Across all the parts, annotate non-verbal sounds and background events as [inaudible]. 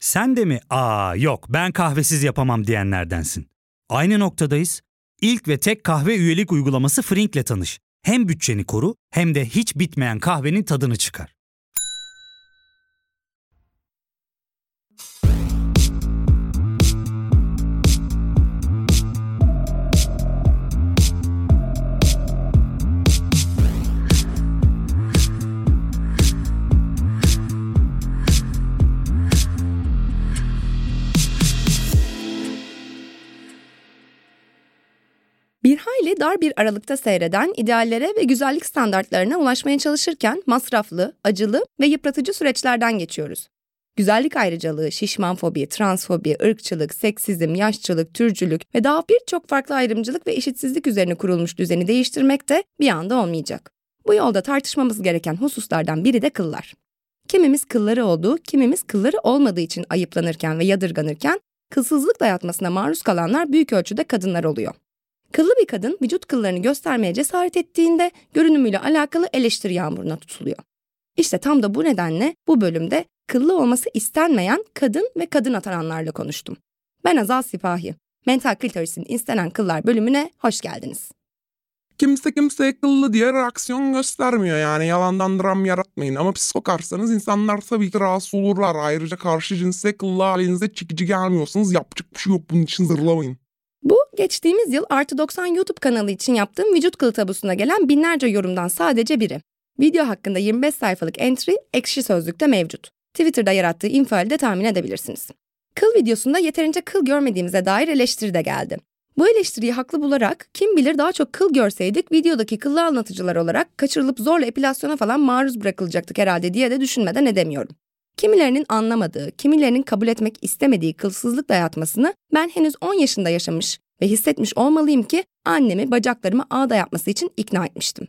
Sen de mi aa yok ben kahvesiz yapamam diyenlerdensin. Aynı noktadayız. İlk ve tek kahve üyelik uygulaması Frink'le tanış. Hem bütçeni koru hem de hiç bitmeyen kahvenin tadını çıkar. Hayli dar bir aralıkta seyreden ideallere ve güzellik standartlarına ulaşmaya çalışırken masraflı, acılı ve yıpratıcı süreçlerden geçiyoruz. Güzellik ayrıcalığı, şişman fobi, transfobi, ırkçılık, seksizm, yaşçılık, türcülük ve daha birçok farklı ayrımcılık ve eşitsizlik üzerine kurulmuş düzeni değiştirmek de bir anda olmayacak. Bu yolda tartışmamız gereken hususlardan biri de kıllar. Kimimiz kılları olduğu, kimimiz kılları olmadığı için ayıplanırken ve yadırganırken, kılsızlık dayatmasına maruz kalanlar büyük ölçüde kadınlar oluyor. Kıllı bir kadın vücut kıllarını göstermeye cesaret ettiğinde görünümüyle alakalı eleştiri yağmuruna tutuluyor. İşte tam da bu nedenle bu bölümde kıllı olması istenmeyen kadın ve kadın atananlarla konuştum. Ben Azal Sipahi. Mental Klitoris'in istenen kıllar bölümüne hoş geldiniz. Kimse kimseye kıllı diye reaksiyon göstermiyor yani yalandan dram yaratmayın. Ama pis kokarsanız insanlar tabii ki rahatsız olurlar. Ayrıca karşı cinse kıllı halinize çekici gelmiyorsanız yapacak bir şey yok bunun için zırlamayın. Bu geçtiğimiz yıl Artı 90 YouTube kanalı için yaptığım vücut kılı tabusuna gelen binlerce yorumdan sadece biri. Video hakkında 25 sayfalık entry ekşi sözlükte mevcut. Twitter'da yarattığı infiali de tahmin edebilirsiniz. Kıl videosunda yeterince kıl görmediğimize dair eleştiri de geldi. Bu eleştiriyi haklı bularak kim bilir daha çok kıl görseydik videodaki kıllı anlatıcılar olarak kaçırılıp zorla epilasyona falan maruz bırakılacaktık herhalde diye de düşünmeden edemiyorum. Kimilerinin anlamadığı, kimilerinin kabul etmek istemediği kılsızlık dayatmasını ben henüz 10 yaşında yaşamış ve hissetmiş olmalıyım ki annemi bacaklarımı ağda yapması için ikna etmiştim.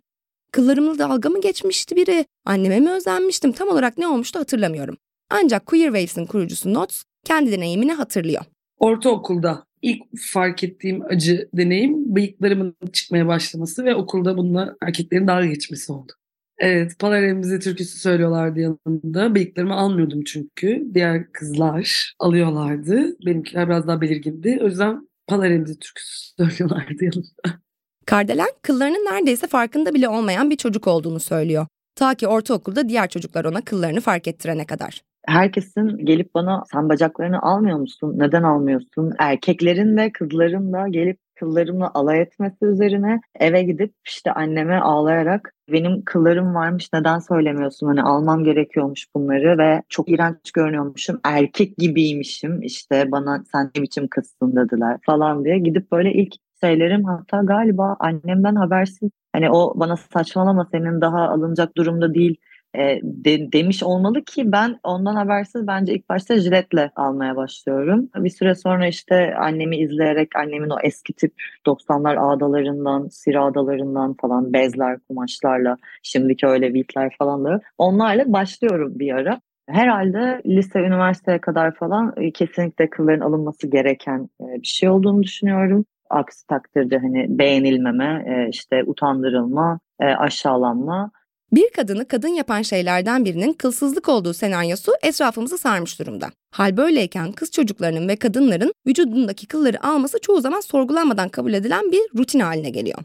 Kıllarımla dalga mı geçmişti biri, anneme mi özenmiştim tam olarak ne olmuştu hatırlamıyorum. Ancak Queer Waves'in kurucusu Notes kendi deneyimini hatırlıyor. Ortaokulda ilk fark ettiğim acı deneyim bıyıklarımın çıkmaya başlaması ve okulda bununla erkeklerin dalga geçmesi oldu. Evet, Palaremize türküsü söylüyorlardı yanımda. Bıyıklarımı almıyordum çünkü. Diğer kızlar alıyorlardı. Benimkiler biraz daha belirgindi. O yüzden Palaremize türküsü [laughs] söylüyorlardı yanımda. Kardelen kıllarının neredeyse farkında bile olmayan bir çocuk olduğunu söylüyor. Ta ki ortaokulda diğer çocuklar ona kıllarını fark ettirene kadar. Herkesin gelip bana sen bacaklarını almıyor musun? Neden almıyorsun? Erkeklerin de kızların da gelip kıllarımla alay etmesi üzerine eve gidip işte anneme ağlayarak benim kıllarım varmış neden söylemiyorsun? Hani almam gerekiyormuş bunları ve çok iğrenç görünüyormuşum erkek gibiymişim işte bana sen ne biçim kızsın? dediler falan diye gidip böyle ilk şeylerim hatta galiba annemden habersiz hani o bana saçmalama senin daha alınacak durumda değil e, de, demiş olmalı ki ben ondan habersiz bence ilk başta jiletle almaya başlıyorum. Bir süre sonra işte annemi izleyerek annemin o eski tip 90'lar ağdalarından, sir ağdalarından falan bezler, kumaşlarla şimdiki öyle beatler falan da onlarla başlıyorum bir ara. Herhalde lise, üniversiteye kadar falan e, kesinlikle kılların alınması gereken e, bir şey olduğunu düşünüyorum. Aksi takdirde hani beğenilmeme, e, işte utandırılma, aşağılanma bir kadını kadın yapan şeylerden birinin kılsızlık olduğu senaryosu etrafımızı sarmış durumda. Hal böyleyken kız çocuklarının ve kadınların vücudundaki kılları alması çoğu zaman sorgulanmadan kabul edilen bir rutin haline geliyor.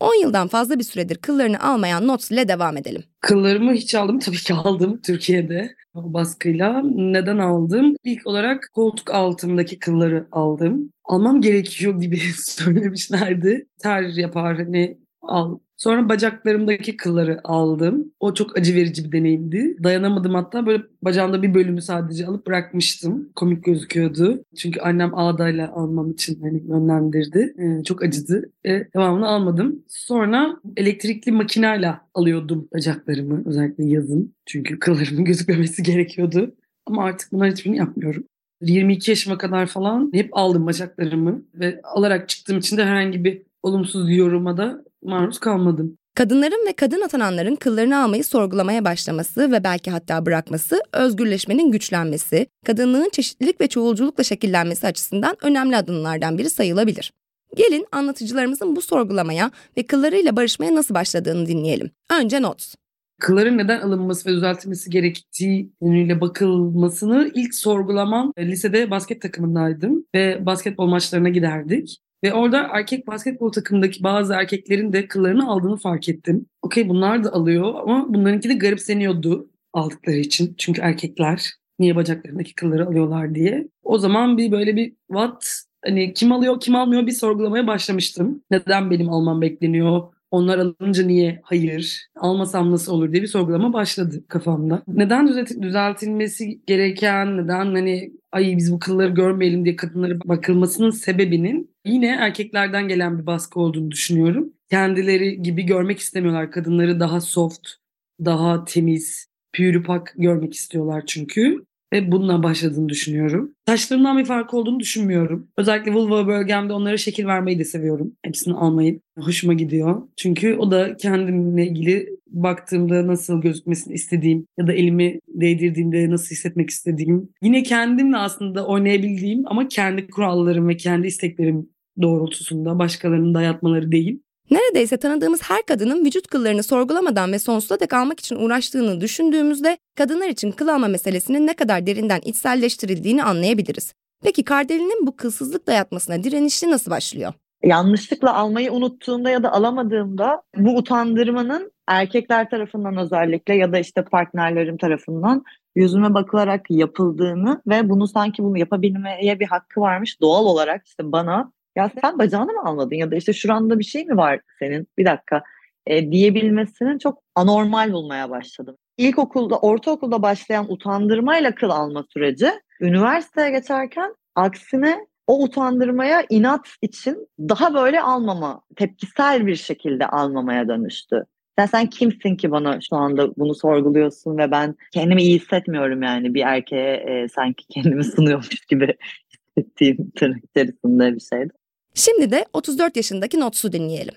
10 yıldan fazla bir süredir kıllarını almayan Notes ile devam edelim. Kıllarımı hiç aldım tabii ki aldım Türkiye'de baskıyla. Neden aldım? İlk olarak koltuk altındaki kılları aldım. Almam gerekiyor gibi [laughs] söylemişlerdi. Ter yapar hani al Sonra bacaklarımdaki kılları aldım. O çok acı verici bir deneyimdi. Dayanamadım hatta böyle bacağımda bir bölümü sadece alıp bırakmıştım. Komik gözüküyordu. Çünkü annem ağdayla almam için hani yönlendirdi. Ee, çok acıdı. E, devamını almadım. Sonra elektrikli makineyle alıyordum bacaklarımı özellikle yazın. Çünkü kıllarımın [laughs] gözükmemesi gerekiyordu. Ama artık bunlar hiçbirini yapmıyorum. 22 yaşıma kadar falan hep aldım bacaklarımı ve alarak çıktığım için de herhangi bir olumsuz yoruma da maruz kalmadım. Kadınların ve kadın atananların kıllarını almayı sorgulamaya başlaması ve belki hatta bırakması, özgürleşmenin güçlenmesi, kadınlığın çeşitlilik ve çoğulculukla şekillenmesi açısından önemli adımlardan biri sayılabilir. Gelin anlatıcılarımızın bu sorgulamaya ve kıllarıyla barışmaya nasıl başladığını dinleyelim. Önce Notes. kılların neden alınması ve düzeltilmesi gerektiği yönüyle bakılmasını ilk sorgulamam e, lisede basket takımındaydım ve basketbol maçlarına giderdik. Ve orada erkek basketbol takımındaki bazı erkeklerin de kıllarını aldığını fark ettim. Okey bunlar da alıyor ama bunlarınki de garipseniyordu aldıkları için. Çünkü erkekler niye bacaklarındaki kılları alıyorlar diye. O zaman bir böyle bir what hani kim alıyor kim almıyor bir sorgulamaya başlamıştım. Neden benim almam bekleniyor? Onlar alınca niye hayır, almasam nasıl olur diye bir sorgulama başladı kafamda. Neden düzeltilmesi gereken, neden hani ay biz bu kılları görmeyelim diye kadınlara bakılmasının sebebinin yine erkeklerden gelen bir baskı olduğunu düşünüyorum. Kendileri gibi görmek istemiyorlar. Kadınları daha soft, daha temiz, pürüpak görmek istiyorlar çünkü ve bununla başladığını düşünüyorum. Saçlarımdan bir fark olduğunu düşünmüyorum. Özellikle vulva bölgemde onlara şekil vermeyi de seviyorum. Hepsini almayı hoşuma gidiyor. Çünkü o da kendimle ilgili baktığımda nasıl gözükmesini istediğim ya da elimi değdirdiğimde nasıl hissetmek istediğim. Yine kendimle aslında oynayabildiğim ama kendi kurallarım ve kendi isteklerim doğrultusunda başkalarının dayatmaları değil. Neredeyse tanıdığımız her kadının vücut kıllarını sorgulamadan ve sonsuza dek almak için uğraştığını düşündüğümüzde kadınlar için kıl alma meselesinin ne kadar derinden içselleştirildiğini anlayabiliriz. Peki Kardeli'nin bu kılsızlık dayatmasına direnişi nasıl başlıyor? Yanlışlıkla almayı unuttuğumda ya da alamadığımda bu utandırmanın erkekler tarafından özellikle ya da işte partnerlerim tarafından yüzüme bakılarak yapıldığını ve bunu sanki bunu yapabilmeye bir hakkı varmış doğal olarak işte bana ya sen bacağını mı almadın ya da işte şuranda bir şey mi var senin bir dakika e, diyebilmesinin çok anormal bulmaya başladım. İlkokulda, ortaokulda başlayan utandırmayla kıl alma süreci üniversiteye geçerken aksine o utandırmaya inat için daha böyle almama, tepkisel bir şekilde almamaya dönüştü. Sen, sen kimsin ki bana şu anda bunu sorguluyorsun ve ben kendimi iyi hissetmiyorum yani bir erkeğe e, sanki kendimi [laughs] sunuyormuş gibi hissettiğim tırnak içerisinde bir şeydi. Şimdi de 34 yaşındaki Notsu dinleyelim.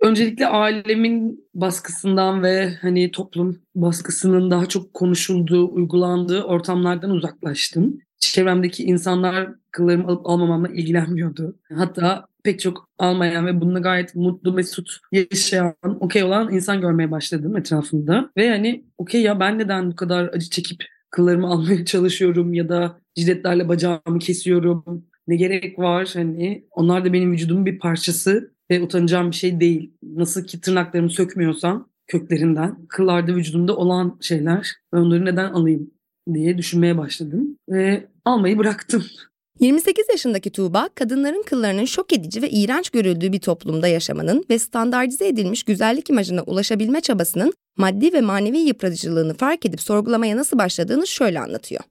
Öncelikle ailemin baskısından ve hani toplum baskısının daha çok konuşulduğu, uygulandığı ortamlardan uzaklaştım. Çevremdeki insanlar kıllarımı alıp almamamla ilgilenmiyordu. Hatta pek çok almayan ve bununla gayet mutlu, mesut yaşayan, okey olan insan görmeye başladım etrafımda. Ve hani okey ya ben neden bu kadar acı çekip kıllarımı almaya çalışıyorum ya da ciletlerle bacağımı kesiyorum ne gerek var hani onlar da benim vücudumun bir parçası ve utanacağım bir şey değil. Nasıl ki tırnaklarımı sökmüyorsam köklerinden kıllarda vücudumda olan şeyler ben onları neden alayım diye düşünmeye başladım ve almayı bıraktım. [laughs] 28 yaşındaki Tuğba, kadınların kıllarının şok edici ve iğrenç görüldüğü bir toplumda yaşamanın ve standartize edilmiş güzellik imajına ulaşabilme çabasının maddi ve manevi yıpratıcılığını fark edip sorgulamaya nasıl başladığını şöyle anlatıyor.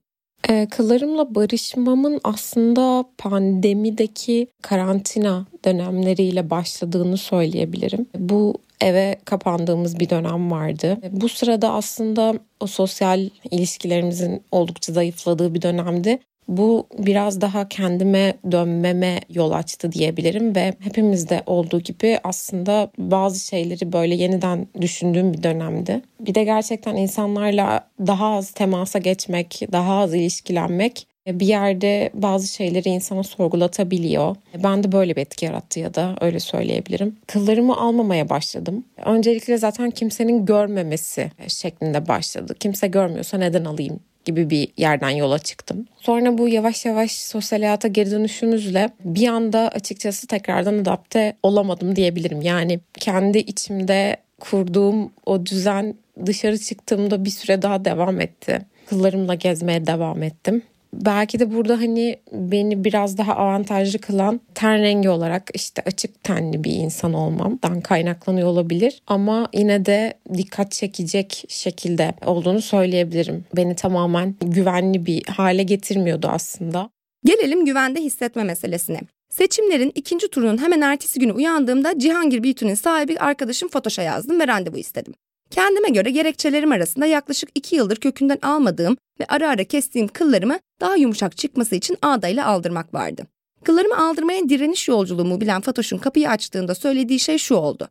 E, kıllarımla barışmamın aslında pandemideki karantina dönemleriyle başladığını söyleyebilirim. Bu eve kapandığımız bir dönem vardı. Bu sırada aslında o sosyal ilişkilerimizin oldukça zayıfladığı bir dönemdi. Bu biraz daha kendime dönmeme yol açtı diyebilirim ve hepimizde olduğu gibi aslında bazı şeyleri böyle yeniden düşündüğüm bir dönemdi. Bir de gerçekten insanlarla daha az temasa geçmek, daha az ilişkilenmek bir yerde bazı şeyleri insana sorgulatabiliyor. Ben de böyle bir etki yarattı ya da öyle söyleyebilirim. Kıllarımı almamaya başladım. Öncelikle zaten kimsenin görmemesi şeklinde başladı. Kimse görmüyorsa neden alayım gibi bir yerden yola çıktım. Sonra bu yavaş yavaş sosyal hayata geri dönüşümüzle bir anda açıkçası tekrardan adapte olamadım diyebilirim. Yani kendi içimde kurduğum o düzen dışarı çıktığımda bir süre daha devam etti. Kıllarımla gezmeye devam ettim belki de burada hani beni biraz daha avantajlı kılan ten rengi olarak işte açık tenli bir insan olmamdan kaynaklanıyor olabilir. Ama yine de dikkat çekecek şekilde olduğunu söyleyebilirim. Beni tamamen güvenli bir hale getirmiyordu aslında. Gelelim güvende hissetme meselesine. Seçimlerin ikinci turunun hemen ertesi günü uyandığımda Cihangir Beauty'nin sahibi arkadaşım Fotoş'a yazdım ve randevu istedim. Kendime göre gerekçelerim arasında yaklaşık iki yıldır kökünden almadığım ve ara ara kestiğim kıllarımı daha yumuşak çıkması için ağdayla aldırmak vardı. Kıllarımı aldırmaya direniş yolculuğumu bilen Fatoş'un kapıyı açtığında söylediği şey şu oldu.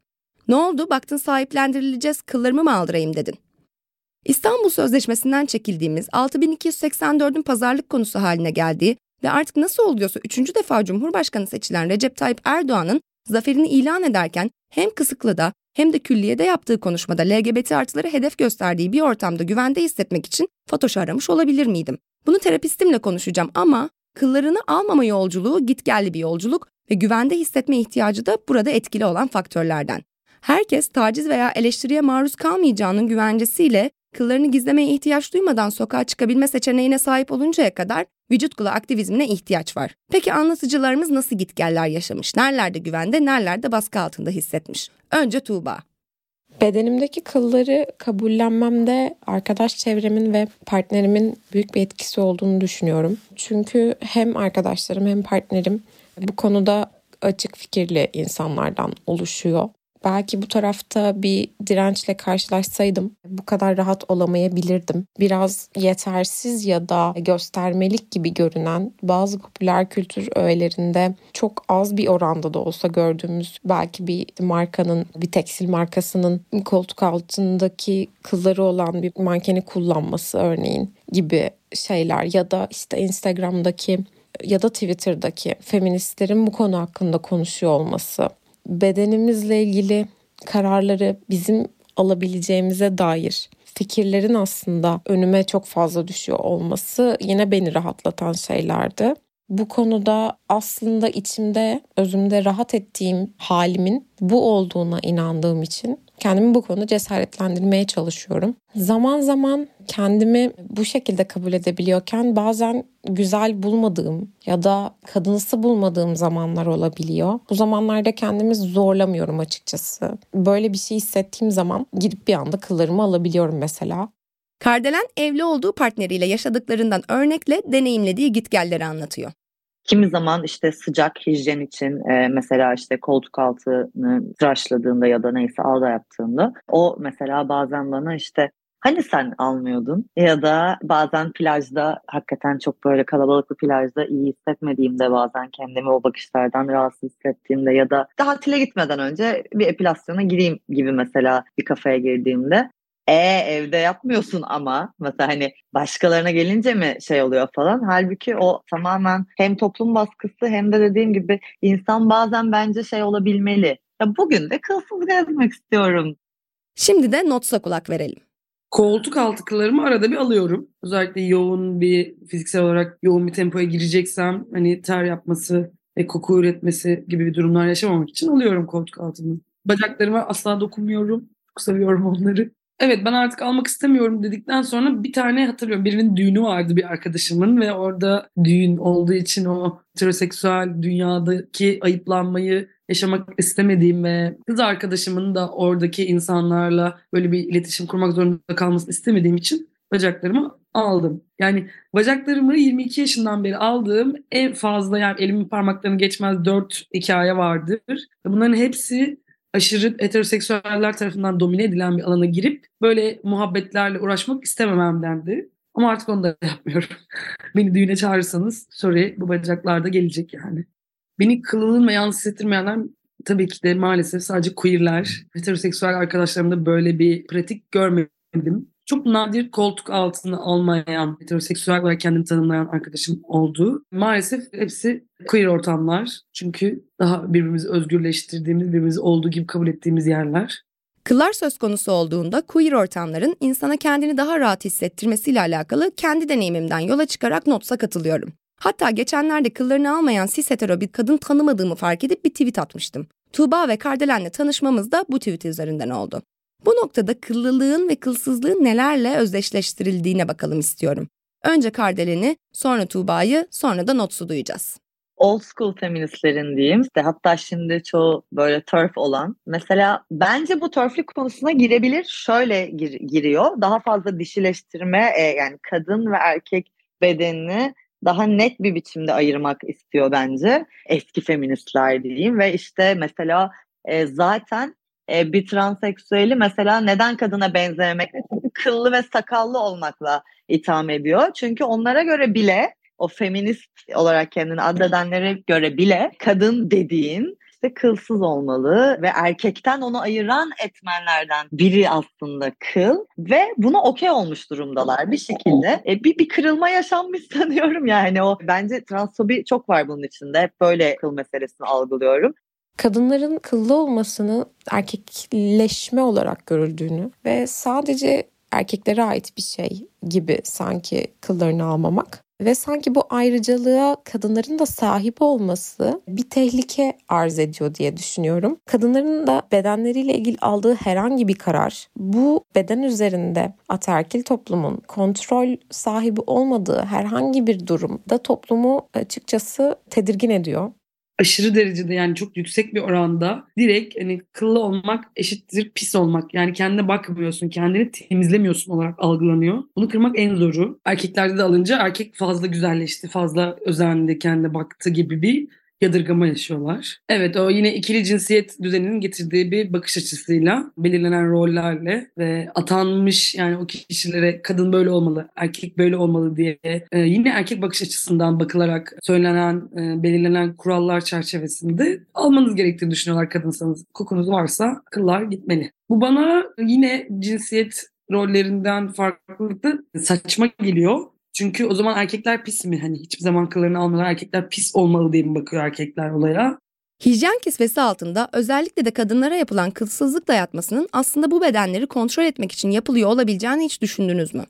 Ne oldu baktın sahiplendirileceğiz kıllarımı mı aldırayım dedin. İstanbul Sözleşmesi'nden çekildiğimiz 6284'ün pazarlık konusu haline geldiği ve artık nasıl oluyorsa üçüncü defa Cumhurbaşkanı seçilen Recep Tayyip Erdoğan'ın zaferini ilan ederken hem Kısıklı'da hem de külliyede yaptığı konuşmada LGBT artıları hedef gösterdiği bir ortamda güvende hissetmek için Fatoş'u aramış olabilir miydim? Bunu terapistimle konuşacağım ama kıllarını almama yolculuğu git gelli bir yolculuk ve güvende hissetme ihtiyacı da burada etkili olan faktörlerden. Herkes taciz veya eleştiriye maruz kalmayacağının güvencesiyle kıllarını gizlemeye ihtiyaç duymadan sokağa çıkabilme seçeneğine sahip oluncaya kadar vücut kılı aktivizmine ihtiyaç var. Peki anlatıcılarımız nasıl gitgeller yaşamış? Nerelerde güvende, nerelerde baskı altında hissetmiş? Önce Tuğba. Bedenimdeki kılları kabullenmemde arkadaş çevremin ve partnerimin büyük bir etkisi olduğunu düşünüyorum. Çünkü hem arkadaşlarım hem partnerim bu konuda açık fikirli insanlardan oluşuyor belki bu tarafta bir dirençle karşılaşsaydım bu kadar rahat olamayabilirdim. Biraz yetersiz ya da göstermelik gibi görünen bazı popüler kültür öğelerinde çok az bir oranda da olsa gördüğümüz belki bir markanın, bir tekstil markasının koltuk altındaki kılları olan bir mankeni kullanması örneğin gibi şeyler ya da işte Instagram'daki ya da Twitter'daki feministlerin bu konu hakkında konuşuyor olması bedenimizle ilgili kararları bizim alabileceğimize dair fikirlerin aslında önüme çok fazla düşüyor olması yine beni rahatlatan şeylerdi. Bu konuda aslında içimde, özümde rahat ettiğim halimin bu olduğuna inandığım için kendimi bu konuda cesaretlendirmeye çalışıyorum. Zaman zaman kendimi bu şekilde kabul edebiliyorken bazen güzel bulmadığım ya da kadınsı bulmadığım zamanlar olabiliyor. Bu zamanlarda kendimi zorlamıyorum açıkçası. Böyle bir şey hissettiğim zaman gidip bir anda kıllarımı alabiliyorum mesela. Kardelen evli olduğu partneriyle yaşadıklarından örnekle deneyimlediği gitgelleri anlatıyor. Kimi zaman işte sıcak hijyen için e, mesela işte koltuk altını tıraşladığında ya da neyse alda yaptığında o mesela bazen bana işte hani sen almıyordun? ya da bazen plajda hakikaten çok böyle kalabalık bir plajda iyi hissetmediğimde bazen kendimi o bakışlardan rahatsız hissettiğimde ya da tatile gitmeden önce bir epilasyona gireyim gibi mesela bir kafeye girdiğimde e evde yapmıyorsun ama mesela hani başkalarına gelince mi şey oluyor falan. Halbuki o tamamen hem toplum baskısı hem de dediğim gibi insan bazen bence şey olabilmeli. Ya bugün de kılsız gezmek istiyorum. Şimdi de notsa kulak verelim. Koltuk altı kıllarımı arada bir alıyorum. Özellikle yoğun bir fiziksel olarak yoğun bir tempoya gireceksem hani ter yapması ve koku üretmesi gibi bir durumlar yaşamamak için alıyorum koltuk altını. Bacaklarıma asla dokunmuyorum. Çok seviyorum onları. Evet ben artık almak istemiyorum dedikten sonra bir tane hatırlıyorum. Birinin düğünü vardı bir arkadaşımın ve orada düğün olduğu için o heteroseksüel dünyadaki ayıplanmayı yaşamak istemediğim ve kız arkadaşımın da oradaki insanlarla böyle bir iletişim kurmak zorunda kalmasını istemediğim için bacaklarımı aldım. Yani bacaklarımı 22 yaşından beri aldığım en fazla yani elimin parmaklarını geçmez 4 hikaye vardır. Bunların hepsi aşırı heteroseksüeller tarafından domine edilen bir alana girip böyle muhabbetlerle uğraşmak istemememdendi. Ama artık onu da [laughs] yapmıyorum. Beni düğüne çağırırsanız sorry bu bacaklarda gelecek yani. Beni kılının ve yalnız hissettirmeyenler tabii ki de maalesef sadece queerler. Heteroseksüel arkadaşlarımda böyle bir pratik görmedim çok nadir koltuk altını almayan, heteroseksüel olarak kendini tanımlayan arkadaşım oldu. Maalesef hepsi queer ortamlar. Çünkü daha birbirimizi özgürleştirdiğimiz, birbirimizi olduğu gibi kabul ettiğimiz yerler. Kıllar söz konusu olduğunda queer ortamların insana kendini daha rahat hissettirmesiyle alakalı kendi deneyimimden yola çıkarak notsa katılıyorum. Hatta geçenlerde kıllarını almayan cis hetero bir kadın tanımadığımı fark edip bir tweet atmıştım. Tuğba ve Kardelen'le tanışmamız da bu tweet üzerinden oldu. Bu noktada kıllılığın ve kılsızlığın nelerle özdeşleştirildiğine bakalım istiyorum. Önce Kardelen'i, sonra Tuğba'yı, sonra da Nots'u duyacağız. Old school feministlerin diyeyim. İşte hatta şimdi çoğu böyle turf olan. Mesela bence bu turflük konusuna girebilir. Şöyle gir, giriyor. Daha fazla dişileştirme e, yani kadın ve erkek bedenini daha net bir biçimde ayırmak istiyor bence. Eski feministler diyeyim ve işte mesela e, zaten e, bir transseksüeli mesela neden kadına benzememekle çünkü kıllı ve sakallı olmakla itham ediyor. Çünkü onlara göre bile o feminist olarak kendini addedenlere göre bile kadın dediğin işte kılsız olmalı ve erkekten onu ayıran etmenlerden biri aslında kıl ve buna okey olmuş durumdalar bir şekilde. E, bir, bir kırılma yaşanmış [laughs] sanıyorum yani o bence transfobi çok var bunun içinde. Hep böyle kıl meselesini algılıyorum. Kadınların kıllı olmasını erkekleşme olarak görüldüğünü ve sadece erkeklere ait bir şey gibi sanki kıllarını almamak ve sanki bu ayrıcalığa kadınların da sahip olması bir tehlike arz ediyor diye düşünüyorum. Kadınların da bedenleriyle ilgili aldığı herhangi bir karar bu beden üzerinde ataerkil toplumun kontrol sahibi olmadığı herhangi bir durumda toplumu açıkçası tedirgin ediyor aşırı derecede yani çok yüksek bir oranda direkt hani kıllı olmak eşittir pis olmak. Yani kendine bakmıyorsun, kendini temizlemiyorsun olarak algılanıyor. Bunu kırmak en zoru. Erkeklerde de alınca erkek fazla güzelleşti, fazla özendi, kendine baktı gibi bir yadırgama yaşıyorlar. Evet o yine ikili cinsiyet düzeninin getirdiği bir bakış açısıyla belirlenen rollerle ve atanmış yani o kişilere kadın böyle olmalı, erkek böyle olmalı diye e, yine erkek bakış açısından bakılarak söylenen, e, belirlenen kurallar çerçevesinde almanız gerektiğini düşünüyorlar kadınsanız. Kokunuz varsa kıllar gitmeli. Bu bana yine cinsiyet rollerinden farklılıkta saçma geliyor. Çünkü o zaman erkekler pis mi? Hani hiçbir zaman kıllarını almıyorlar. Erkekler pis olmalı diye mi bakıyor erkekler olaya? Hijyen kisvesi altında özellikle de kadınlara yapılan kılsızlık dayatmasının aslında bu bedenleri kontrol etmek için yapılıyor olabileceğini hiç düşündünüz mü?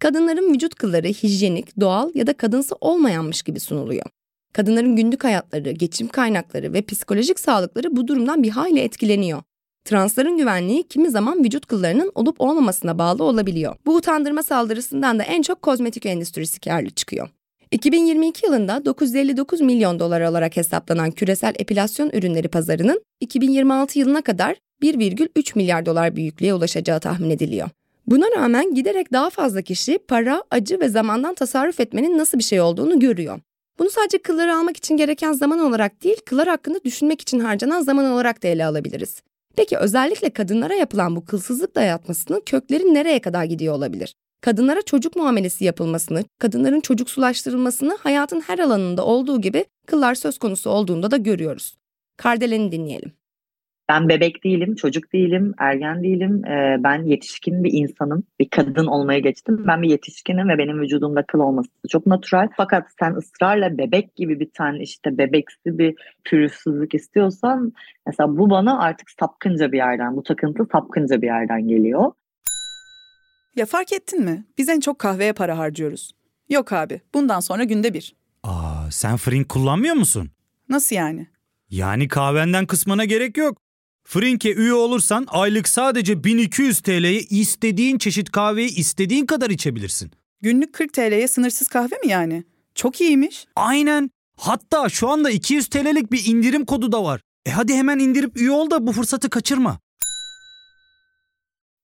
Kadınların vücut kılları hijyenik, doğal ya da kadınsı olmayanmış gibi sunuluyor. Kadınların günlük hayatları, geçim kaynakları ve psikolojik sağlıkları bu durumdan bir hayli etkileniyor. Transların güvenliği kimi zaman vücut kıllarının olup olmamasına bağlı olabiliyor. Bu utandırma saldırısından da en çok kozmetik endüstrisi karlı çıkıyor. 2022 yılında 959 milyon dolar olarak hesaplanan küresel epilasyon ürünleri pazarının 2026 yılına kadar 1,3 milyar dolar büyüklüğe ulaşacağı tahmin ediliyor. Buna rağmen giderek daha fazla kişi para, acı ve zamandan tasarruf etmenin nasıl bir şey olduğunu görüyor. Bunu sadece kılları almak için gereken zaman olarak değil, kıllar hakkında düşünmek için harcanan zaman olarak da ele alabiliriz. Peki özellikle kadınlara yapılan bu kılsızlık dayatmasının kökleri nereye kadar gidiyor olabilir? Kadınlara çocuk muamelesi yapılmasını, kadınların çocuksulaştırılmasını hayatın her alanında olduğu gibi kıllar söz konusu olduğunda da görüyoruz. Kardelen'i dinleyelim. Ben bebek değilim, çocuk değilim, ergen değilim. Ee, ben yetişkin bir insanım. Bir kadın olmaya geçtim. Ben bir yetişkinim ve benim vücudumda kıl olması çok natural. Fakat sen ısrarla bebek gibi bir tane işte bebeksi bir pürüzsüzlük istiyorsan mesela bu bana artık sapkınca bir yerden, bu takıntı sapkınca bir yerden geliyor. Ya fark ettin mi? Biz en çok kahveye para harcıyoruz. Yok abi, bundan sonra günde bir. Aa, sen Frink kullanmıyor musun? Nasıl yani? Yani kahvenden kısmına gerek yok. Frink'e üye olursan aylık sadece 1200 TL'ye istediğin çeşit kahveyi istediğin kadar içebilirsin. Günlük 40 TL'ye sınırsız kahve mi yani? Çok iyiymiş. Aynen. Hatta şu anda 200 TL'lik bir indirim kodu da var. E hadi hemen indirip üye ol da bu fırsatı kaçırma.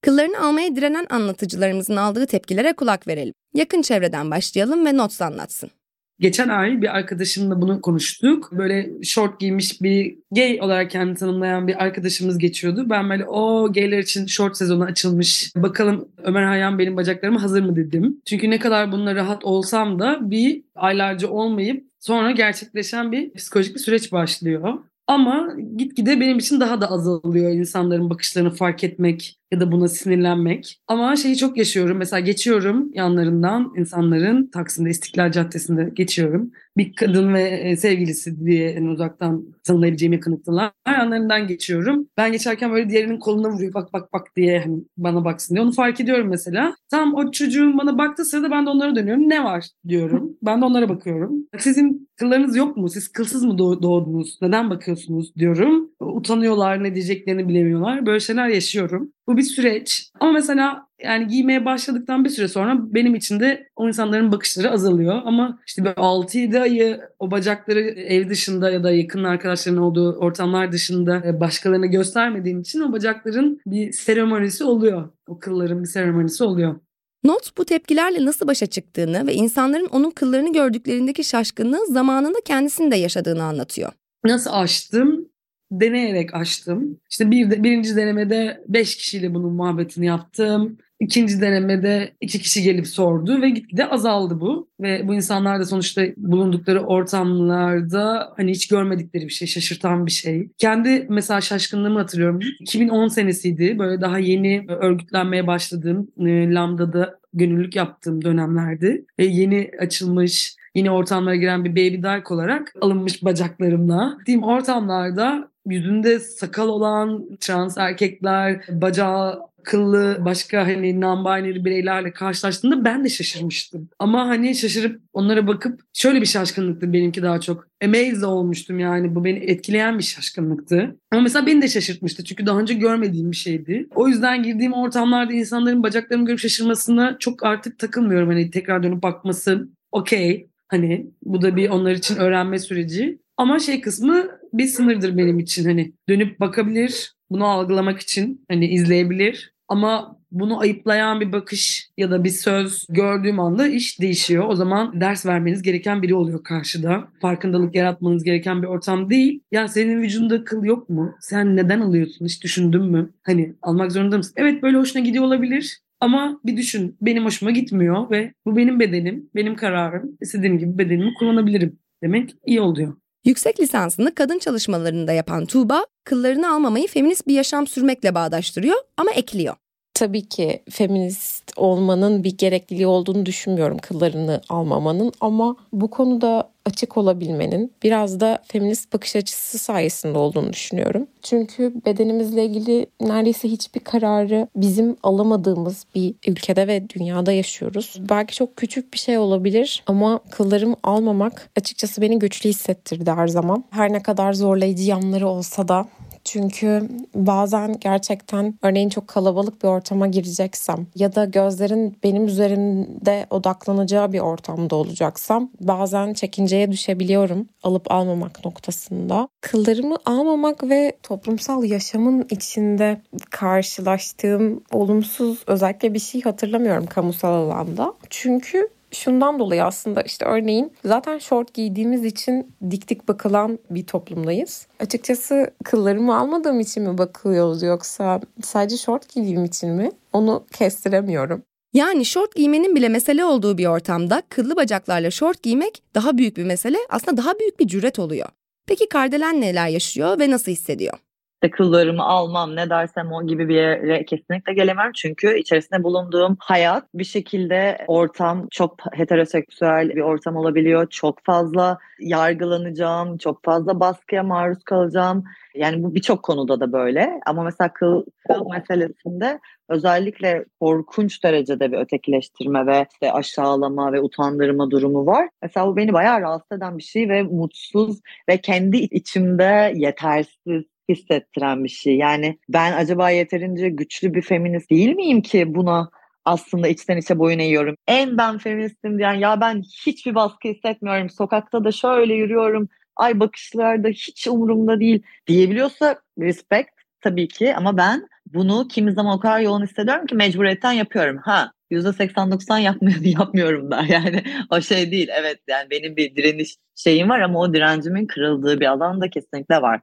Kıllarını almaya direnen anlatıcılarımızın aldığı tepkilere kulak verelim. Yakın çevreden başlayalım ve Nots anlatsın. Geçen ay bir arkadaşımla bunu konuştuk. Böyle short giymiş bir gay olarak kendini tanımlayan bir arkadaşımız geçiyordu. Ben böyle o gayler için short sezonu açılmış. Bakalım Ömer Hayyam benim bacaklarıma hazır mı dedim. Çünkü ne kadar bununla rahat olsam da bir aylarca olmayıp sonra gerçekleşen bir psikolojik bir süreç başlıyor. Ama gitgide benim için daha da azalıyor insanların bakışlarını fark etmek ya da buna sinirlenmek. Ama şeyi çok yaşıyorum. Mesela geçiyorum yanlarından insanların Taksim'de İstiklal Caddesi'nde geçiyorum. Bir kadın ve e, sevgilisi diye en uzaktan tanınabileceğim yakınlıktalar. Yanlarından geçiyorum. Ben geçerken böyle diğerinin koluna vuruyor bak bak bak diye hani bana baksın diye. Onu fark ediyorum mesela. Tam o çocuğun bana baktığı sırada ben de onlara dönüyorum. Ne var diyorum. Ben de onlara bakıyorum. Sizin kıllarınız yok mu? Siz kılsız mı doğdunuz? Neden bakıyorsunuz diyorum. Utanıyorlar, ne diyeceklerini bilemiyorlar. Böyle şeyler yaşıyorum. Bu bir süreç. Ama mesela yani giymeye başladıktan bir süre sonra benim için de o insanların bakışları azalıyor. Ama işte böyle 6-7 ayı o bacakları ev dışında ya da yakın arkadaşların olduğu ortamlar dışında e, başkalarına göstermediğim için o bacakların bir seremonisi oluyor. O kılların bir seremonisi oluyor. Not bu tepkilerle nasıl başa çıktığını ve insanların onun kıllarını gördüklerindeki şaşkınlığı zamanında kendisinin de yaşadığını anlatıyor. Nasıl açtım? Deneyerek açtım. İşte bir birinci denemede beş kişiyle bunun muhabbetini yaptım. İkinci denemede iki kişi gelip sordu ve gitgide azaldı bu. Ve bu insanlar da sonuçta bulundukları ortamlarda hani hiç görmedikleri bir şey, şaşırtan bir şey. Kendi mesela şaşkınlığımı hatırlıyorum. 2010 senesiydi. Böyle daha yeni örgütlenmeye başladığım e, Lambda'da gönüllülük yaptığım dönemlerdi. Ve yeni açılmış yine ortamlara giren bir baby dark olarak alınmış bacaklarımla. Diyeyim ortamlarda yüzünde sakal olan trans erkekler, bacağı kıllı başka hani non-binary bireylerle karşılaştığımda ben de şaşırmıştım. Ama hani şaşırıp onlara bakıp şöyle bir şaşkınlıktı benimki daha çok. Amazed olmuştum yani bu beni etkileyen bir şaşkınlıktı. Ama mesela beni de şaşırtmıştı çünkü daha önce görmediğim bir şeydi. O yüzden girdiğim ortamlarda insanların bacaklarımı görüp şaşırmasına çok artık takılmıyorum. Hani tekrar dönüp bakması okey. Hani bu da bir onlar için öğrenme süreci. Ama şey kısmı bir sınırdır benim için. Hani dönüp bakabilir, bunu algılamak için hani izleyebilir. Ama bunu ayıplayan bir bakış ya da bir söz gördüğüm anda iş değişiyor. O zaman ders vermeniz gereken biri oluyor karşıda. Farkındalık yaratmanız gereken bir ortam değil. Ya senin vücudunda kıl yok mu? Sen neden alıyorsun? Hiç düşündün mü? Hani almak zorunda mısın? Evet böyle hoşuna gidiyor olabilir. Ama bir düşün benim hoşuma gitmiyor ve bu benim bedenim, benim kararım. İstediğim gibi bedenimi kullanabilirim demek iyi oluyor. Yüksek lisansını kadın çalışmalarında yapan Tuğba, kıllarını almamayı feminist bir yaşam sürmekle bağdaştırıyor ama ekliyor. Tabii ki feminist olmanın bir gerekliliği olduğunu düşünmüyorum kıllarını almamanın ama bu konuda açık olabilmenin biraz da feminist bakış açısı sayesinde olduğunu düşünüyorum. Çünkü bedenimizle ilgili neredeyse hiçbir kararı bizim alamadığımız bir ülkede ve dünyada yaşıyoruz. Belki çok küçük bir şey olabilir ama kıllarımı almamak açıkçası beni güçlü hissettirdi her zaman. Her ne kadar zorlayıcı yanları olsa da çünkü bazen gerçekten örneğin çok kalabalık bir ortama gireceksem ya da gözlerin benim üzerimde odaklanacağı bir ortamda olacaksam bazen çekinceye düşebiliyorum alıp almamak noktasında. Kıllarımı almamak ve toplumsal yaşamın içinde karşılaştığım olumsuz özellikle bir şey hatırlamıyorum kamusal alanda. Çünkü şundan dolayı aslında işte örneğin zaten şort giydiğimiz için dik dik bakılan bir toplumdayız. Açıkçası kıllarımı almadığım için mi bakıyoruz yoksa sadece şort giydiğim için mi? Onu kestiremiyorum. Yani şort giymenin bile mesele olduğu bir ortamda kıllı bacaklarla şort giymek daha büyük bir mesele, aslında daha büyük bir cüret oluyor. Peki Kardelen neler yaşıyor ve nasıl hissediyor? İşte kıllarımı almam ne dersem o gibi bir yere kesinlikle gelemem. Çünkü içerisinde bulunduğum hayat bir şekilde ortam çok heteroseksüel bir ortam olabiliyor. Çok fazla yargılanacağım, çok fazla baskıya maruz kalacağım. Yani bu birçok konuda da böyle. Ama mesela kıl, kıl meselesinde özellikle korkunç derecede bir ötekileştirme ve işte aşağılama ve utandırma durumu var. Mesela bu beni bayağı rahatsız eden bir şey ve mutsuz ve kendi içimde yetersiz hissettiren bir şey. Yani ben acaba yeterince güçlü bir feminist değil miyim ki buna aslında içten içe boyun eğiyorum. En ben feministim diyen ya ben hiçbir baskı hissetmiyorum. Sokakta da şöyle yürüyorum. Ay bakışlar da hiç umurumda değil diyebiliyorsa respect tabii ki ama ben bunu kimi zaman o kadar yoğun hissediyorum ki mecburiyetten yapıyorum. Ha %80-90 yapmıyor, [laughs] yapmıyorum da yani o şey değil evet yani benim bir direniş şeyim var ama o direncimin kırıldığı bir alan da kesinlikle var.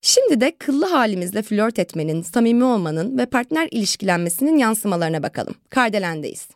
Şimdi de kıllı halimizle flört etmenin, samimi olmanın ve partner ilişkilenmesinin yansımalarına bakalım. Kardelen'deyiz.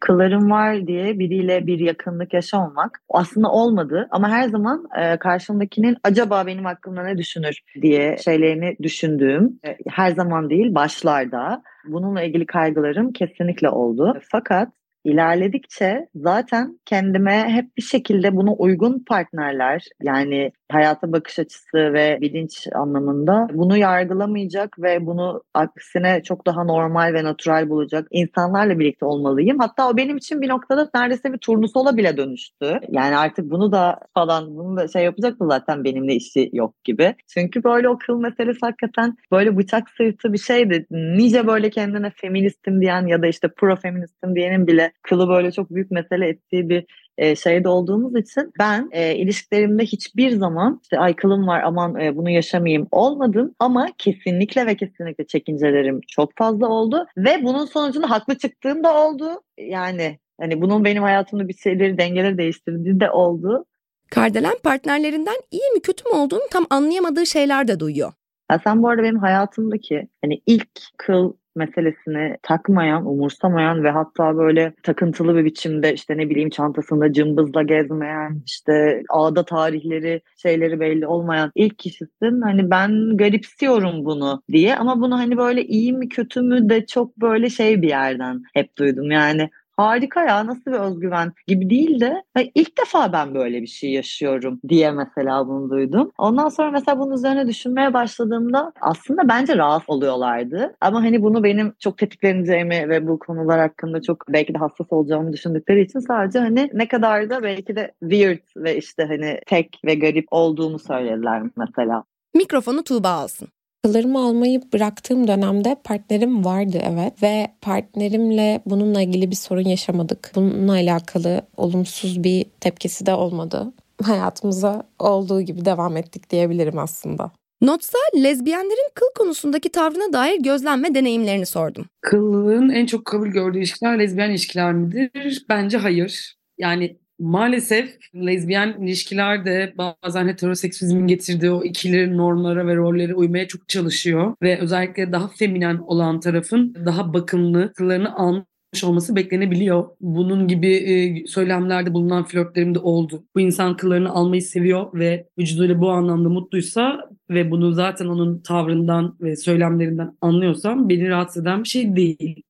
Kıllarım var diye biriyle bir yakınlık yaşamamak aslında olmadı ama her zaman e, karşımdakinin acaba benim hakkımda ne düşünür diye şeylerini düşündüğüm e, her zaman değil başlarda bununla ilgili kaygılarım kesinlikle oldu. Fakat ilerledikçe zaten kendime hep bir şekilde buna uygun partnerler yani hayata bakış açısı ve bilinç anlamında bunu yargılamayacak ve bunu aksine çok daha normal ve natural bulacak insanlarla birlikte olmalıyım. Hatta o benim için bir noktada neredeyse bir turnusola bile dönüştü. Yani artık bunu da falan bunu da şey yapacaktı zaten benimle işi yok gibi. Çünkü böyle o kıl meselesi hakikaten böyle bıçak sırtı bir şeydi. Nice böyle kendine feministim diyen ya da işte pro feministim diyenin bile kılı böyle çok büyük mesele ettiği bir e, şeyde olduğumuz için ben e, ilişkilerimde hiçbir zaman işte ay kılım var aman e, bunu yaşamayayım olmadım ama kesinlikle ve kesinlikle çekincelerim çok fazla oldu ve bunun sonucunda haklı çıktığım da oldu. Yani hani bunun benim hayatımda bir şeyleri dengeleri değiştirdiği de oldu. Kardelen partnerlerinden iyi mi kötü mü olduğunu tam anlayamadığı şeyler de duyuyor. Ya sen bu arada benim hayatımdaki hani ilk kıl meselesini takmayan, umursamayan ve hatta böyle takıntılı bir biçimde işte ne bileyim çantasında cımbızla gezmeyen, işte ağda tarihleri, şeyleri belli olmayan ilk kişisin. Hani ben garipsiyorum bunu diye ama bunu hani böyle iyi mi kötü mü de çok böyle şey bir yerden hep duydum. Yani harika ya nasıl bir özgüven gibi değil de ilk defa ben böyle bir şey yaşıyorum diye mesela bunu duydum. Ondan sonra mesela bunun üzerine düşünmeye başladığımda aslında bence rahatsız oluyorlardı. Ama hani bunu benim çok tetikleneceğimi ve bu konular hakkında çok belki de hassas olacağımı düşündükleri için sadece hani ne kadar da belki de weird ve işte hani tek ve garip olduğumu söylediler mesela. Mikrofonu Tuğba alsın. Kıllarımı almayı bıraktığım dönemde partnerim vardı evet ve partnerimle bununla ilgili bir sorun yaşamadık. Bununla alakalı olumsuz bir tepkisi de olmadı. Hayatımıza olduğu gibi devam ettik diyebilirim aslında. Notsa lezbiyenlerin kıl konusundaki tavrına dair gözlem ve deneyimlerini sordum. Kılın en çok kabul gördüğü ilişkiler lezbiyen ilişkiler midir? Bence hayır. Yani maalesef lezbiyen ilişkiler de bazen heteroseksüizmin getirdiği o ikili normlara ve rollere uymaya çok çalışıyor. Ve özellikle daha feminen olan tarafın daha bakımlı kıllarını almış olması beklenebiliyor. Bunun gibi e, söylemlerde bulunan flörtlerim de oldu. Bu insan kıllarını almayı seviyor ve vücuduyla bu anlamda mutluysa ve bunu zaten onun tavrından ve söylemlerinden anlıyorsam beni rahatsız eden bir şey değil.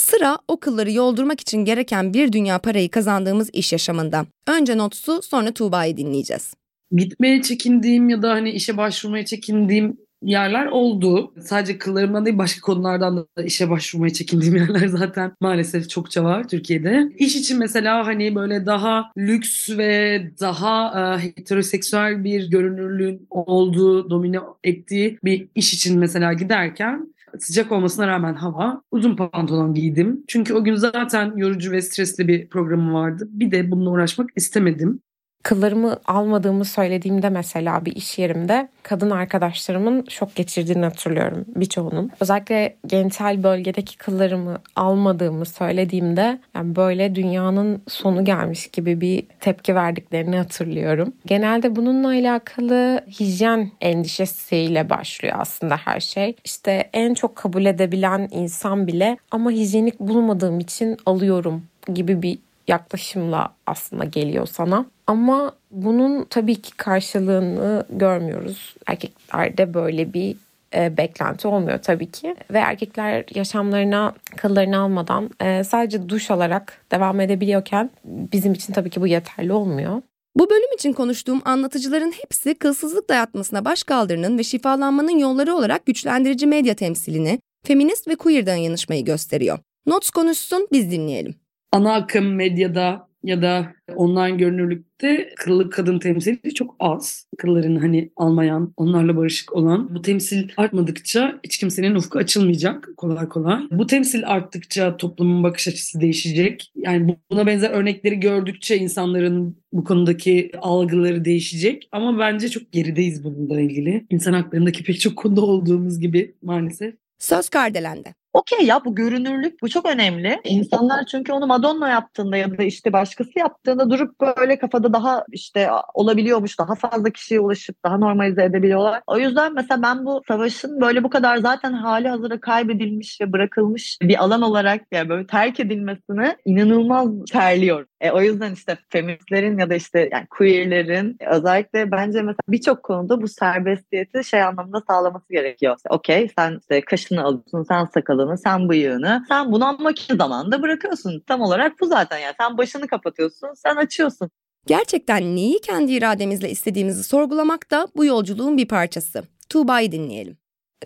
Sıra o kılları yoldurmak için gereken bir dünya parayı kazandığımız iş yaşamında. Önce Nots'u sonra Tuğba'yı dinleyeceğiz. Gitmeye çekindiğim ya da hani işe başvurmaya çekindiğim yerler oldu. Sadece kıllarımdan değil başka konulardan da işe başvurmaya çekindiğim [laughs] yerler zaten maalesef çokça var Türkiye'de. İş için mesela hani böyle daha lüks ve daha e, heteroseksüel bir görünürlüğün olduğu, domine ettiği bir iş için mesela giderken sıcak olmasına rağmen hava uzun pantolon giydim. Çünkü o gün zaten yorucu ve stresli bir programım vardı. Bir de bununla uğraşmak istemedim. Kıllarımı almadığımı söylediğimde mesela bir iş yerimde kadın arkadaşlarımın şok geçirdiğini hatırlıyorum birçoğunun. Özellikle genital bölgedeki kıllarımı almadığımı söylediğimde yani böyle dünyanın sonu gelmiş gibi bir tepki verdiklerini hatırlıyorum. Genelde bununla alakalı hijyen endişesiyle başlıyor aslında her şey. İşte en çok kabul edebilen insan bile ama hijyenik bulmadığım için alıyorum gibi bir yaklaşımla aslında geliyor sana. Ama bunun tabii ki karşılığını görmüyoruz. Erkeklerde böyle bir e, beklenti olmuyor tabii ki. Ve erkekler yaşamlarına kıllarını almadan e, sadece duş alarak devam edebiliyorken bizim için tabii ki bu yeterli olmuyor. Bu bölüm için konuştuğum anlatıcıların hepsi kılsızlık dayatmasına baş kaldırının ve şifalanmanın yolları olarak güçlendirici medya temsilini, feminist ve queer dayanışmayı gösteriyor. Notes konuşsun biz dinleyelim. Ana akım medyada ya da online görünürlükte kıllı kadın temsili çok az. Kıllarını hani almayan, onlarla barışık olan. Bu temsil artmadıkça hiç kimsenin ufku açılmayacak kolay kolay. Bu temsil arttıkça toplumun bakış açısı değişecek. Yani buna benzer örnekleri gördükçe insanların bu konudaki algıları değişecek. Ama bence çok gerideyiz bununla ilgili. İnsan haklarındaki pek çok konuda olduğumuz gibi maalesef. Söz Kardelen'de. Okey ya bu görünürlük bu çok önemli. İnsanlar çünkü onu Madonna yaptığında ya da işte başkası yaptığında durup böyle kafada daha işte olabiliyormuş, daha fazla kişiye ulaşıp daha normalize edebiliyorlar. O yüzden mesela ben bu savaşın böyle bu kadar zaten hali hazırda kaybedilmiş ve bırakılmış bir alan olarak yani böyle terk edilmesini inanılmaz terliyorum. E, o yüzden işte feministlerin ya da işte yani queerlerin özellikle bence mesela birçok konuda bu serbestiyeti şey anlamında sağlaması gerekiyor. Okey sen işte kaşını alıyorsun, sen sakalını, sen bıyığını. Sen bunu ama ki zamanda bırakıyorsun. Tam olarak bu zaten yani. Sen başını kapatıyorsun, sen açıyorsun. Gerçekten neyi kendi irademizle istediğimizi sorgulamak da bu yolculuğun bir parçası. Tuğba'yı dinleyelim.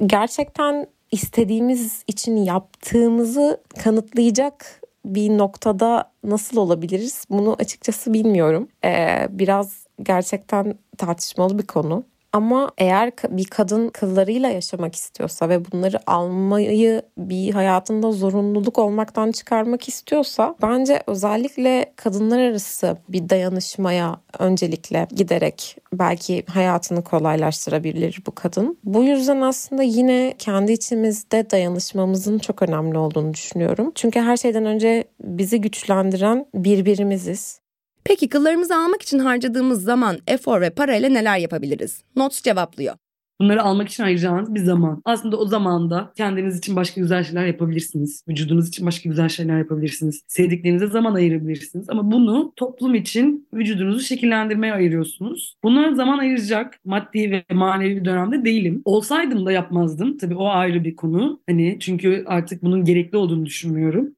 Gerçekten istediğimiz için yaptığımızı kanıtlayacak bir noktada nasıl olabiliriz? Bunu açıkçası bilmiyorum. Ee, biraz gerçekten tartışmalı bir konu. Ama eğer bir kadın kıllarıyla yaşamak istiyorsa ve bunları almayı bir hayatında zorunluluk olmaktan çıkarmak istiyorsa bence özellikle kadınlar arası bir dayanışmaya öncelikle giderek belki hayatını kolaylaştırabilir bu kadın. Bu yüzden aslında yine kendi içimizde dayanışmamızın çok önemli olduğunu düşünüyorum. Çünkü her şeyden önce bizi güçlendiren birbirimiziz. Peki kıllarımızı almak için harcadığımız zaman, efor ve parayla neler yapabiliriz? Notes cevaplıyor. Bunları almak için ayıracağınız bir zaman. Aslında o zamanda kendiniz için başka güzel şeyler yapabilirsiniz. Vücudunuz için başka güzel şeyler yapabilirsiniz. Sevdiklerinize zaman ayırabilirsiniz. Ama bunu toplum için vücudunuzu şekillendirmeye ayırıyorsunuz. Buna zaman ayıracak maddi ve manevi bir dönemde değilim. Olsaydım da yapmazdım. Tabii o ayrı bir konu. Hani çünkü artık bunun gerekli olduğunu düşünmüyorum.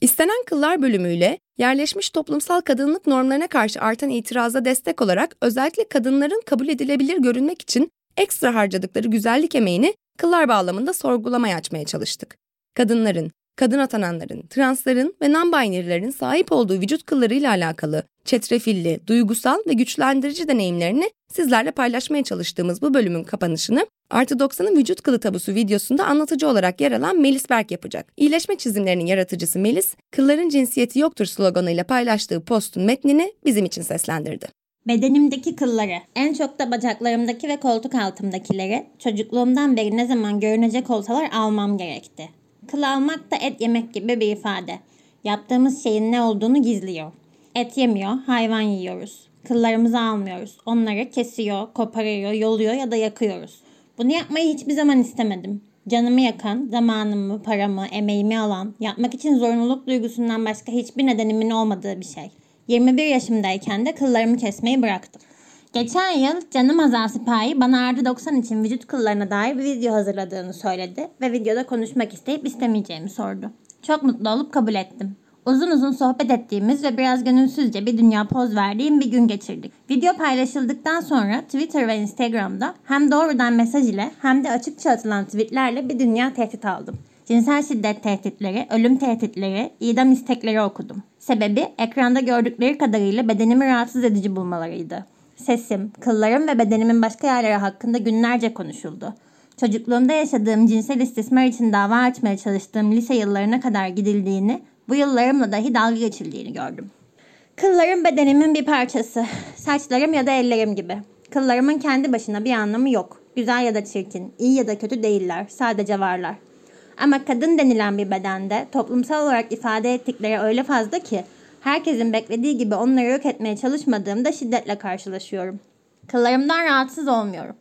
İstenen kıllar bölümüyle yerleşmiş toplumsal kadınlık normlarına karşı artan itiraza destek olarak özellikle kadınların kabul edilebilir görünmek için ekstra harcadıkları güzellik emeğini kıllar bağlamında sorgulamaya açmaya çalıştık. Kadınların, kadın atananların, transların ve non-binary'lerin sahip olduğu vücut kıllarıyla alakalı çetrefilli, duygusal ve güçlendirici deneyimlerini sizlerle paylaşmaya çalıştığımız bu bölümün kapanışını Artı 90'ın vücut kılı tabusu videosunda anlatıcı olarak yer alan Melis Berk yapacak. İyileşme çizimlerinin yaratıcısı Melis, kılların cinsiyeti yoktur sloganıyla paylaştığı postun metnini bizim için seslendirdi. Bedenimdeki kılları, en çok da bacaklarımdaki ve koltuk altımdakileri çocukluğumdan beri ne zaman görünecek olsalar almam gerekti. Kıl almak da et yemek gibi bir ifade. Yaptığımız şeyin ne olduğunu gizliyor. Et yemiyor, hayvan yiyoruz. Kıllarımızı almıyoruz. Onları kesiyor, koparıyor, yoluyor ya da yakıyoruz. Bunu yapmayı hiçbir zaman istemedim. Canımı yakan, zamanımı, paramı, emeğimi alan, yapmak için zorunluluk duygusundan başka hiçbir nedenimin olmadığı bir şey. 21 yaşımdayken de kıllarımı kesmeyi bıraktım. Geçen yıl Canım Azal Sipahi bana Ardı 90 için vücut kıllarına dair bir video hazırladığını söyledi ve videoda konuşmak isteyip istemeyeceğimi sordu. Çok mutlu olup kabul ettim. Uzun uzun sohbet ettiğimiz ve biraz gönülsüzce bir dünya poz verdiğim bir gün geçirdik. Video paylaşıldıktan sonra Twitter ve Instagram'da hem doğrudan mesaj ile hem de açıkça atılan tweetlerle bir dünya tehdit aldım. Cinsel şiddet tehditleri, ölüm tehditleri, idam istekleri okudum. Sebebi ekranda gördükleri kadarıyla bedenimi rahatsız edici bulmalarıydı. Sesim, kıllarım ve bedenimin başka yerleri hakkında günlerce konuşuldu. Çocukluğumda yaşadığım cinsel istismar için dava açmaya çalıştığım lise yıllarına kadar gidildiğini bu yıllarımla dahi dalga geçildiğini gördüm. Kıllarım bedenimin bir parçası. Saçlarım ya da ellerim gibi. Kıllarımın kendi başına bir anlamı yok. Güzel ya da çirkin, iyi ya da kötü değiller. Sadece varlar. Ama kadın denilen bir bedende toplumsal olarak ifade ettikleri öyle fazla ki herkesin beklediği gibi onları yok etmeye çalışmadığımda şiddetle karşılaşıyorum. Kıllarımdan rahatsız olmuyorum.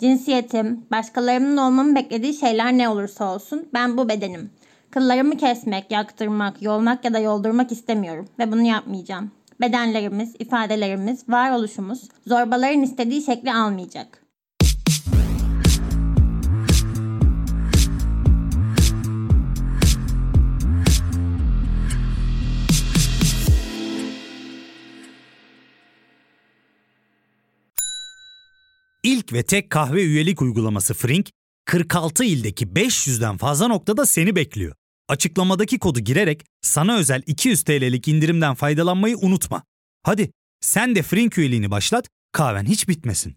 Cinsiyetim, başkalarının olmamı beklediği şeyler ne olursa olsun ben bu bedenim. Kıllarımı kesmek, yaktırmak, yolmak ya da yoldurmak istemiyorum ve bunu yapmayacağım. Bedenlerimiz, ifadelerimiz, varoluşumuz zorbaların istediği şekli almayacak. İlk ve tek kahve üyelik uygulaması Frink, 46 ildeki 500'den fazla noktada seni bekliyor. Açıklamadaki kodu girerek sana özel 200 TL'lik indirimden faydalanmayı unutma. Hadi sen de Frink üyeliğini başlat, kahven hiç bitmesin.